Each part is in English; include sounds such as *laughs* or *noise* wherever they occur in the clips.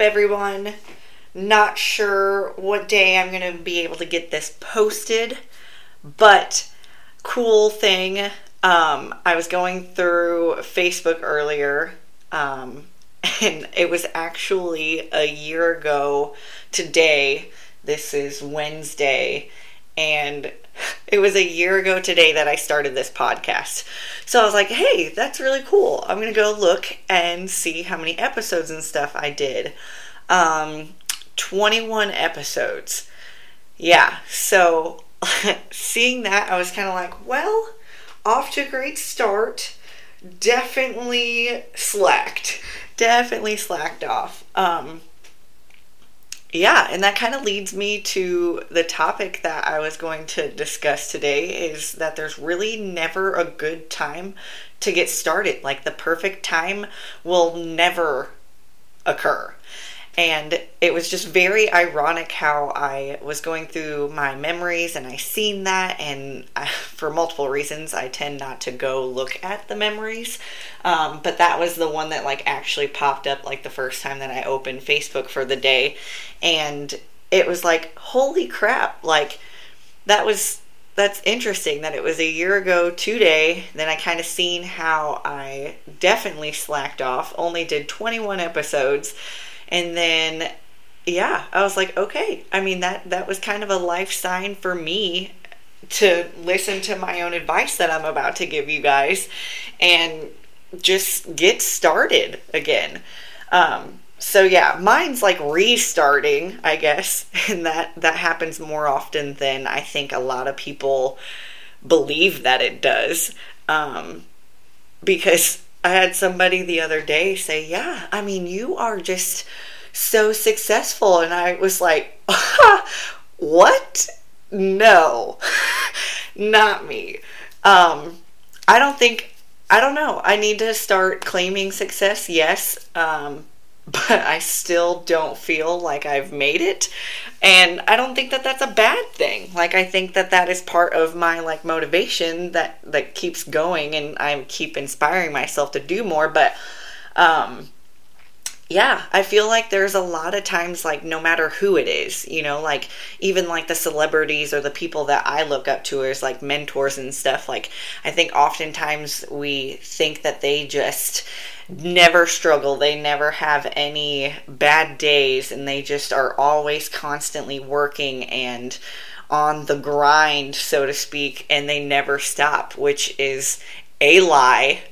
everyone? Not sure what day I'm going to be able to get this posted, but cool thing. Um, I was going through Facebook earlier, um, *laughs* and it was actually a year ago today. This is Wednesday, and it was a year ago today that I started this podcast. So I was like, hey, that's really cool. I'm going to go look and see how many episodes and stuff I did. Um, 21 episodes. Yeah, so *laughs* seeing that, I was kind of like, well, off to a great start. Definitely slacked. Definitely slacked off. Um, yeah, and that kind of leads me to the topic that I was going to discuss today is that there's really never a good time to get started. Like the perfect time will never occur. And it was just very ironic how I was going through my memories and I seen that. And I, *laughs* for multiple reasons, I tend not to go look at the memories. Um, but that was the one that like actually popped up like the first time that I opened Facebook for the day. And it was like, holy crap. Like that was that's interesting that it was a year ago today then i kind of seen how i definitely slacked off only did 21 episodes and then yeah, I was like, okay. I mean that that was kind of a life sign for me to listen to my own advice that I'm about to give you guys and just get started again. Um, so yeah, mine's like restarting, I guess, *laughs* and that that happens more often than I think a lot of people believe that it does. Um, because I had somebody the other day say, Yeah, I mean, you are just so successful. And I was like, *laughs* What? No, *laughs* not me. Um, I don't think, I don't know. I need to start claiming success, yes. Um, but I still don't feel like I've made it. And I don't think that that's a bad thing. Like I think that that is part of my like motivation that that keeps going and I keep inspiring myself to do more, but um yeah, I feel like there's a lot of times, like, no matter who it is, you know, like, even like the celebrities or the people that I look up to as like mentors and stuff, like, I think oftentimes we think that they just never struggle, they never have any bad days, and they just are always constantly working and on the grind, so to speak, and they never stop, which is a lie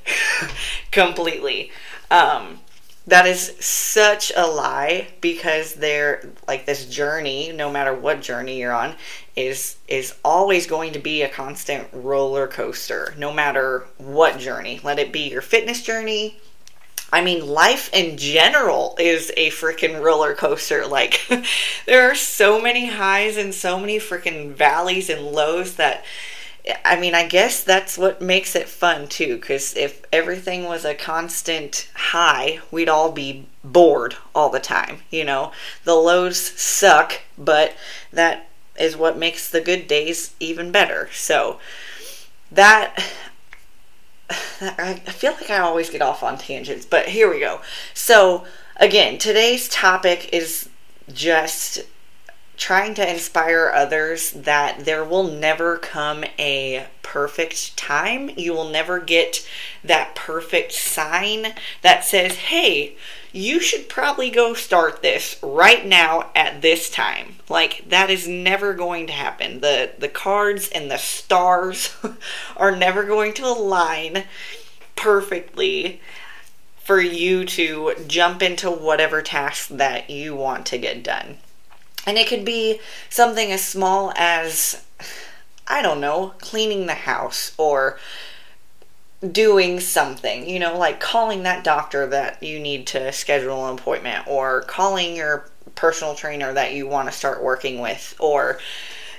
*laughs* completely. Um, that is such a lie because they're like this journey no matter what journey you're on is is always going to be a constant roller coaster no matter what journey let it be your fitness journey I mean, life in general is a freaking roller coaster. Like, *laughs* there are so many highs and so many freaking valleys and lows that I mean, I guess that's what makes it fun too, because if everything was a constant high, we'd all be bored all the time. You know, the lows suck, but that is what makes the good days even better. So, that. *sighs* I feel like I always get off on tangents, but here we go. So, again, today's topic is just trying to inspire others that there will never come a perfect time. You will never get that perfect sign that says, hey, you should probably go start this right now at this time. Like that is never going to happen. The the cards and the stars *laughs* are never going to align perfectly for you to jump into whatever task that you want to get done. And it could be something as small as, I don't know, cleaning the house or doing something, you know, like calling that doctor that you need to schedule an appointment or calling your personal trainer that you want to start working with or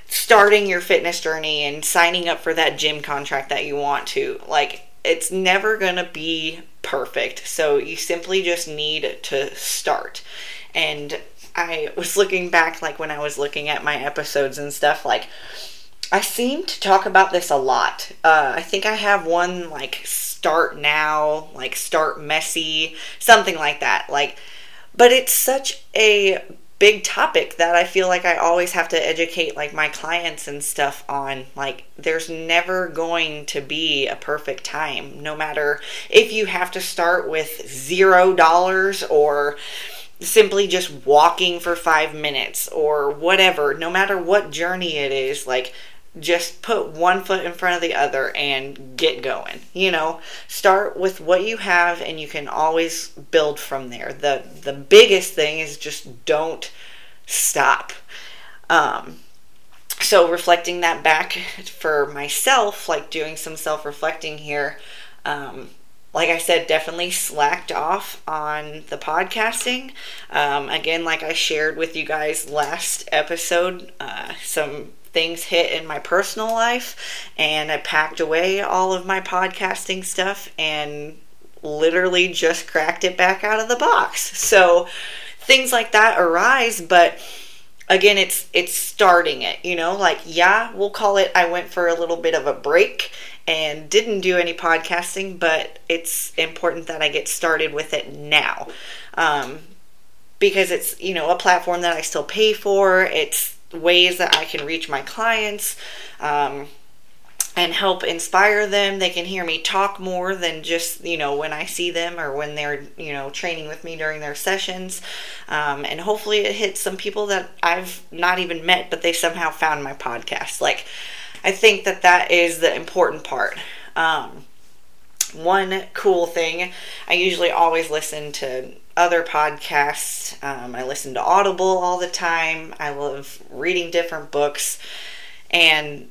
starting your fitness journey and signing up for that gym contract that you want to. Like, it's never going to be perfect. So you simply just need to start. And I was looking back, like when I was looking at my episodes and stuff, like I seem to talk about this a lot. Uh, I think I have one like start now, like start messy, something like that. Like but it's such a big topic that I feel like I always have to educate like my clients and stuff on like there's never going to be a perfect time no matter if you have to start with 0 dollars or simply just walking for 5 minutes or whatever no matter what journey it is like just put one foot in front of the other and get going. You know, start with what you have and you can always build from there. The the biggest thing is just don't stop. Um so reflecting that back for myself, like doing some self-reflecting here, um, like I said, definitely slacked off on the podcasting. Um, again, like I shared with you guys last episode, uh, some things hit in my personal life and I packed away all of my podcasting stuff and literally just cracked it back out of the box. So things like that arise, but again it's it's starting it, you know, like yeah, we'll call it I went for a little bit of a break and didn't do any podcasting, but it's important that I get started with it now. Um, because it's, you know, a platform that I still pay for. It's ways that I can reach my clients um, and help inspire them. They can hear me talk more than just, you know, when I see them or when they're, you know, training with me during their sessions. Um, and hopefully it hits some people that I've not even met, but they somehow found my podcast. Like, I think that that is the important part. Um, one cool thing, I usually always listen to other podcasts. Um, I listen to Audible all the time. I love reading different books. And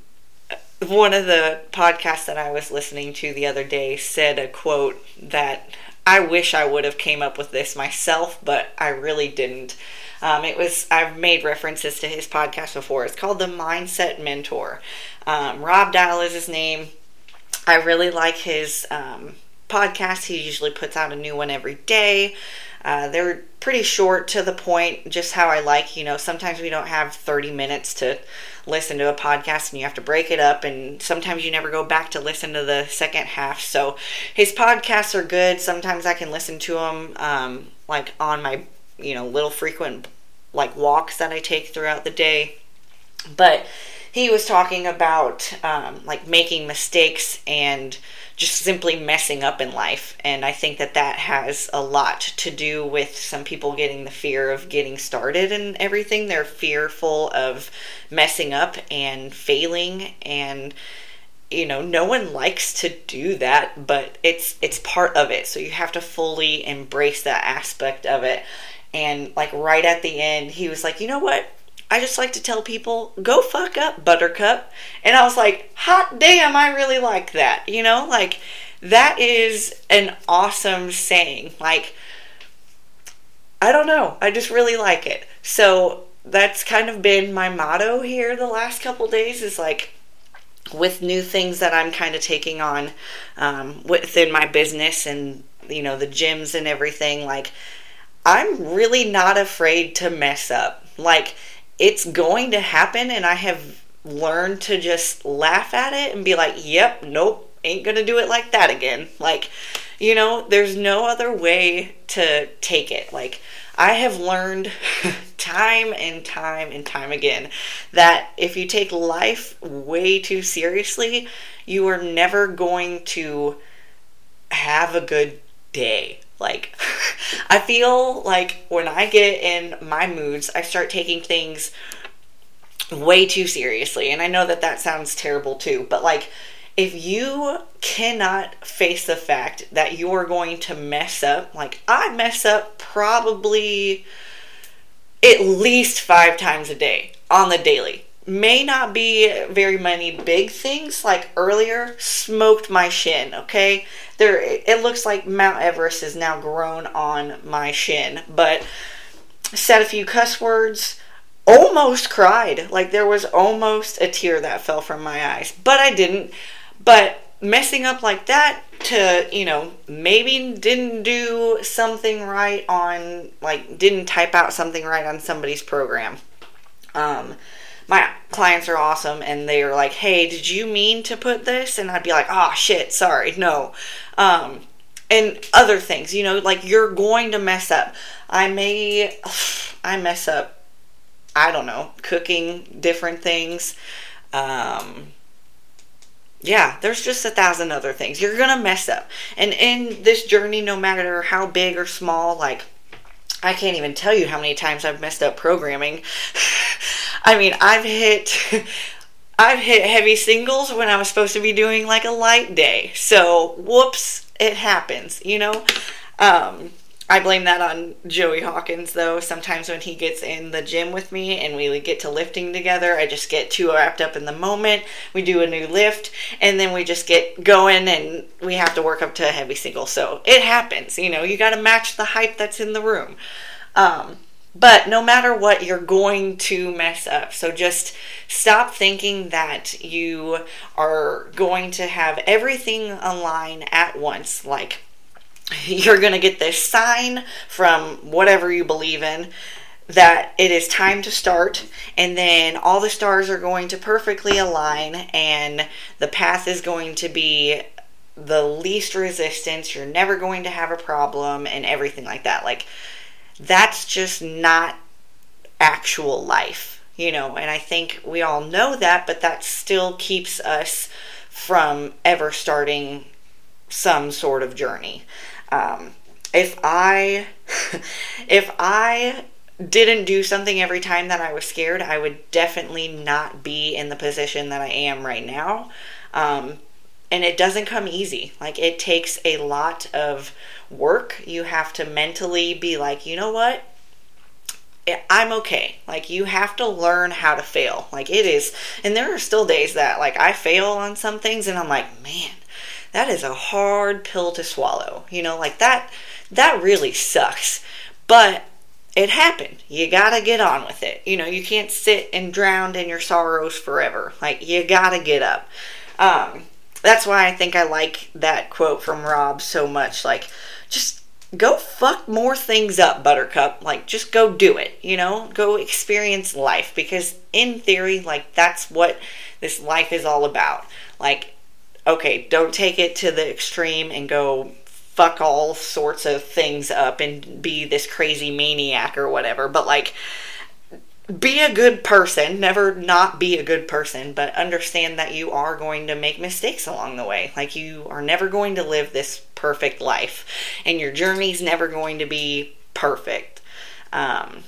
one of the podcasts that I was listening to the other day said a quote that I wish I would have came up with this myself, but I really didn't. Um, it was I've made references to his podcast before. It's called the Mindset Mentor. Um, Rob Dial is his name. I really like his um, podcast. He usually puts out a new one every day. Uh, they're pretty short to the point, just how I like. You know, sometimes we don't have 30 minutes to listen to a podcast and you have to break it up, and sometimes you never go back to listen to the second half. So his podcasts are good. Sometimes I can listen to them um, like on my, you know, little frequent like walks that I take throughout the day. But he was talking about um, like making mistakes and just simply messing up in life. And I think that that has a lot to do with some people getting the fear of getting started and everything. They're fearful of messing up and failing and you know no one likes to do that but it's it's part of it so you have to fully embrace that aspect of it and like right at the end he was like you know what I just like to tell people, go fuck up, Buttercup. And I was like, hot damn, I really like that. You know, like that is an awesome saying. Like, I don't know. I just really like it. So that's kind of been my motto here the last couple days is like, with new things that I'm kind of taking on um, within my business and, you know, the gyms and everything, like, I'm really not afraid to mess up. Like, it's going to happen and I have learned to just laugh at it and be like, "Yep, nope, ain't to do it like that again." Like, you know, there's no other way to take it. Like I have learned *laughs* time and time and time again that if you take life way too seriously, you are never going to have a good day. Like, *laughs* I feel like when I get in my moods, I start taking things way too seriously. And I know that that sounds terrible too, but like, if you cannot face the fact that you're going to mess up, like, I mess up probably at least five times a day on the daily may not be very many big things. Like earlier smoked my shin okay? There it looks like mount everest is now grown on my shin but said a few cuss words almost cried. Like there was almost a tear that fell from my eyes but i didn't. But messing up like that to you know maybe didn't do something right on like didn't type out something right on somebody's program. Um my clients are awesome and they are like, hey, did you mean to put this? And I'd be like, oh shit, sorry, no. Um, and other things, you know, like you're going to mess up. I may, *sighs* I mess up, I don't know, cooking different things. Um, yeah, there's just a thousand other things. You're gonna mess up. And in this journey, no matter how big or small, like, I can't even tell you how many times I've messed up programming. *laughs* I mean, I've hit *laughs* I've hit heavy singles when I was supposed to be doing like a light day. So, whoops, it happens, you know? Um, I blame that on Joey Hawkins though. Sometimes when he gets in the gym with me and we get to lifting together, I just get too wrapped up in the moment. We do a new lift and then we just get going and we have to work up to a heavy single. So it happens, you know, you got to match the hype that's in the room. Um, but no matter what, you're going to mess up. So just stop thinking that you are going to have everything align at once. Like *laughs* you're going to get this sign from whatever you believe in that it is time to start, and then all the stars are going to perfectly align, and the path is going to be the least resistance. You're never going to have a problem, and everything like that. Like, that's just not actual life, you know. And I think we all know that, but that still keeps us from ever starting some sort of journey. Um, if I, *laughs* if I didn't do something every time that I was scared, I would definitely not be in the position that I am right now. Um, and it doesn't come easy. Like, it takes a lot of work. You have to mentally be like, you know what? I'm okay. Like, you have to learn how to fail. Like, it is. And there are still days that, like, I fail on some things and I'm like, man, that is a hard pill to swallow. You know, like that, that really sucks. But it happened. You gotta get on with it. You know, you can't sit and drown in your sorrows forever. Like, you gotta get up. Um, that's why I think I like that quote from Rob so much. Like, just go fuck more things up, Buttercup. Like, just go do it, you know? Go experience life. Because, in theory, like, that's what this life is all about. Like, okay, don't take it to the extreme and go fuck all sorts of things up and be this crazy maniac or whatever, but like be a good person, never not be a good person, but understand that you are going to make mistakes along the way. Like you are never going to live this perfect life, and your journey's never going to be perfect. Um,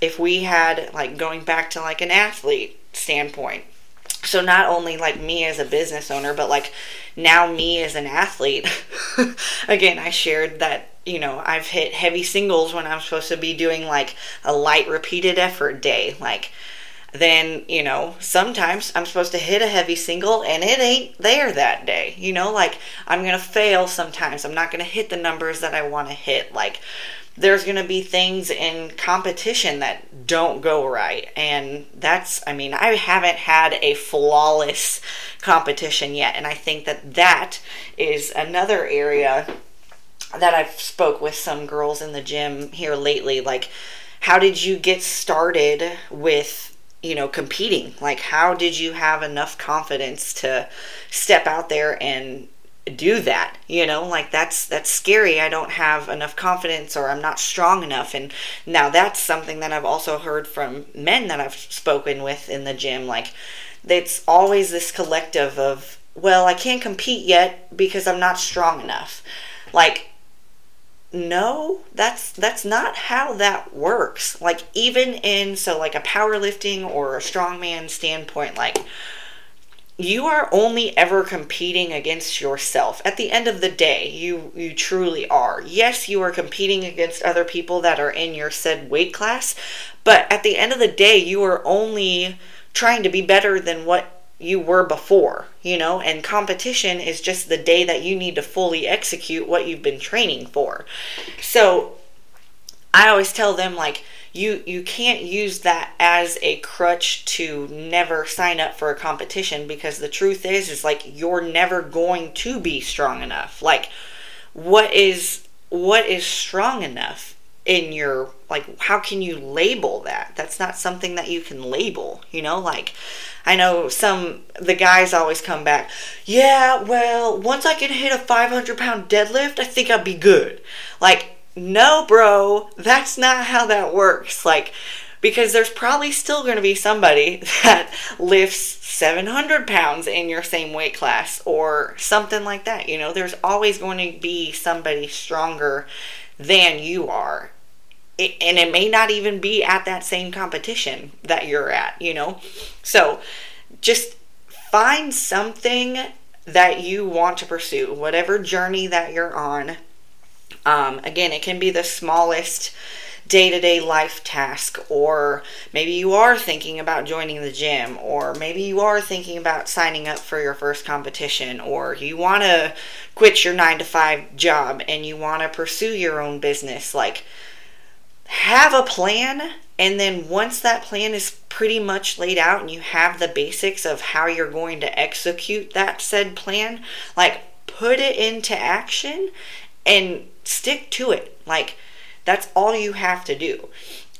if we had like going back to like an athlete standpoint, so not only like me as a business owner but like now me as an athlete. *laughs* Again i shared that you know i've hit heavy singles when i'm supposed to be doing like a light repeated effort day. Like then you know sometimes i'm supposed to hit a heavy single and it ain't there that day. You know like i'm gonna fail sometimes. I'm not gonna hit the numbers that i want to hit. Like there's going to be things in competition that don't go right. And that's, I mean, I haven't had a flawless competition yet. And I think that that is another area that I've spoke with some girls in the gym here lately. Like, how did you get started with, you know, competing? Like, how did you have enough confidence to step out there and do that you know? Like that's that's scary. I don't have enough confidence or i'm not strong enough. And now that's something that i've also heard from men that i've spoken with in the gym. Like it's always this collective of well i can't compete yet because i'm not strong enough. Like no that's that's not how that works. Like even in so like a powerlifting or a strongman standpoint like you are only ever competing against yourself. At the end of the day, you you truly are. Yes, you are competing against other people that are in your said weight class, but at the end of the day, you are only trying to be better than what you were before, you know, and competition is just the day that you need to fully execute what you've been training for. So, I always tell them like you you can't use that as a crutch to never sign up for a competition because the truth is is like you're never going to be strong enough. Like what is what is strong enough in your like how can you label that? That's not something that you can label you know? Like i know some the guys always come back yeah well once i can hit a 500 pound deadlift i think i'll be good. Like no bro that's not how that works like because there's probably still going to be somebody *laughs* that lifts 700 pounds in your same weight class or something like that. You know, there's always going to be somebody stronger than you are. It, and it may not even be at that same competition that you're at, you know? So just find something that you want to pursue, whatever journey that you're on. Um, again, it can be the smallest day to day life task, or maybe you are thinking about joining the gym, or maybe you are thinking about signing up for your first competition, or you want to quit your nine to five job and you want to pursue your own business. Like, have a plan, and then once that plan is pretty much laid out and you have the basics of how you're going to execute that said plan, like, put it into action and stick to it. Like, that's all you have to do.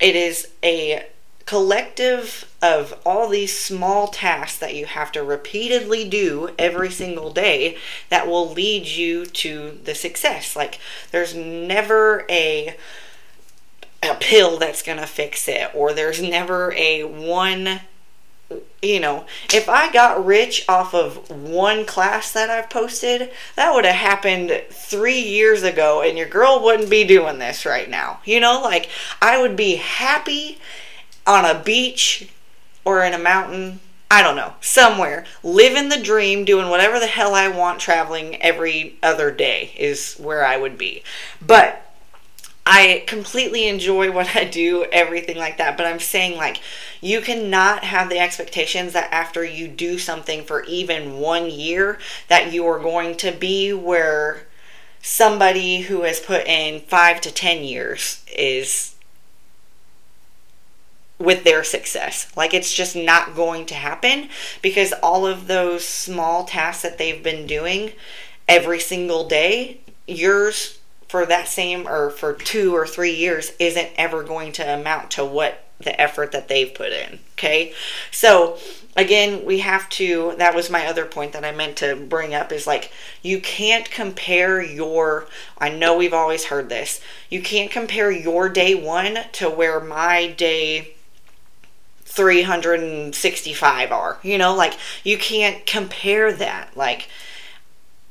It is a collective of all these small tasks that you have to repeatedly do every single day that will lead you to the success. Like, there's never a a pill that's going to fix it or there's never a one you know, if I got rich off of one class that I've posted, that would have happened three years ago, and your girl wouldn't be doing this right now. You know, like I would be happy on a beach or in a mountain. I don't know, somewhere, living the dream, doing whatever the hell I want, traveling every other day is where I would be. But I completely enjoy what I do, everything like that. But I'm saying, like, you cannot have the expectations that after you do something for even one year, that you are going to be where somebody who has put in five to ten years is with their success. Like, it's just not going to happen because all of those small tasks that they've been doing every single day, yours for that same or for two or three years isn't ever going to amount to what the effort that they've put in. Okay. So, again, we have to, that was my other point that I meant to bring up is like, you can't compare your, I know we've always heard this, you can't compare your day one to where my day 365 are. You know, like, you can't compare that. Like,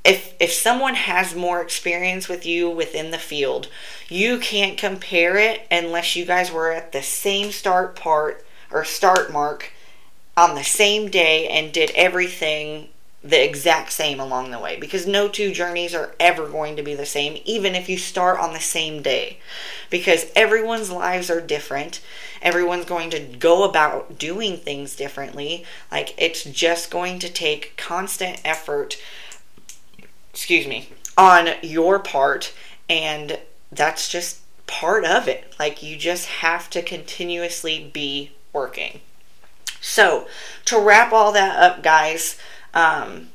if if someone has more experience with you within the field, you can't compare it unless you guys were at the same start part or start mark on the same day and did everything the exact same along the way. Because no two journeys are ever going to be the same even if you start on the same day. Because everyone's lives are different. Everyone's going to go about doing things differently. Like it's just going to take constant effort excuse me, on your part. And that's just part of it. Like, you just have to continuously be working. So, to wrap all that up, guys, um,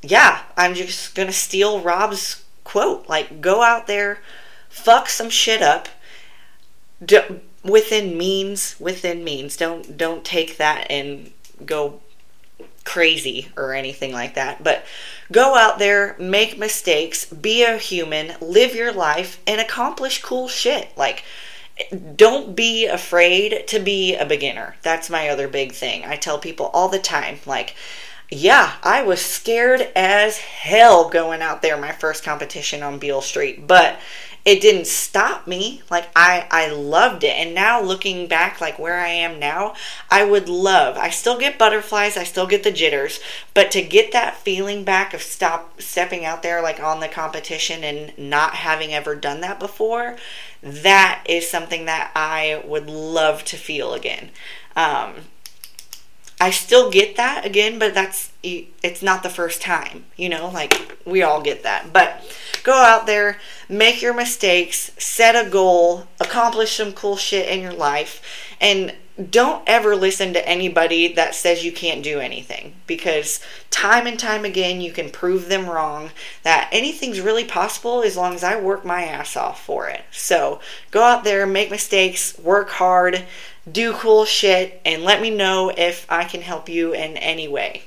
yeah, I'm just gonna steal Rob's quote. Like, go out there, fuck some shit up. D- within means, within means. Don't don't take that and go crazy or anything like that. But go out there, make mistakes, be a human, live your life, and accomplish cool shit. Like, don't be afraid to be a beginner. That's my other big thing. I tell people all the time, like, yeah, I was scared as hell going out there my first competition on Beale Street, but it didn't stop me. Like i i loved it. And now looking back like where i am now i would love i still get butterflies i still get the jitters but to get that feeling back of stop stepping out there like on the competition and not having ever done that before that is something that i would love to feel again. Um, I still get that again, but that's it's not the first time, you know, like we all get that. But go out there, make your mistakes, set a goal, accomplish some cool shit in your life, And don't ever listen to anybody that says you can't do anything because time and time again you can prove them wrong that anything's really possible as long as I work my ass off for it. So go out there, make mistakes, work hard, do cool shit, and let me know if I can help you in any way.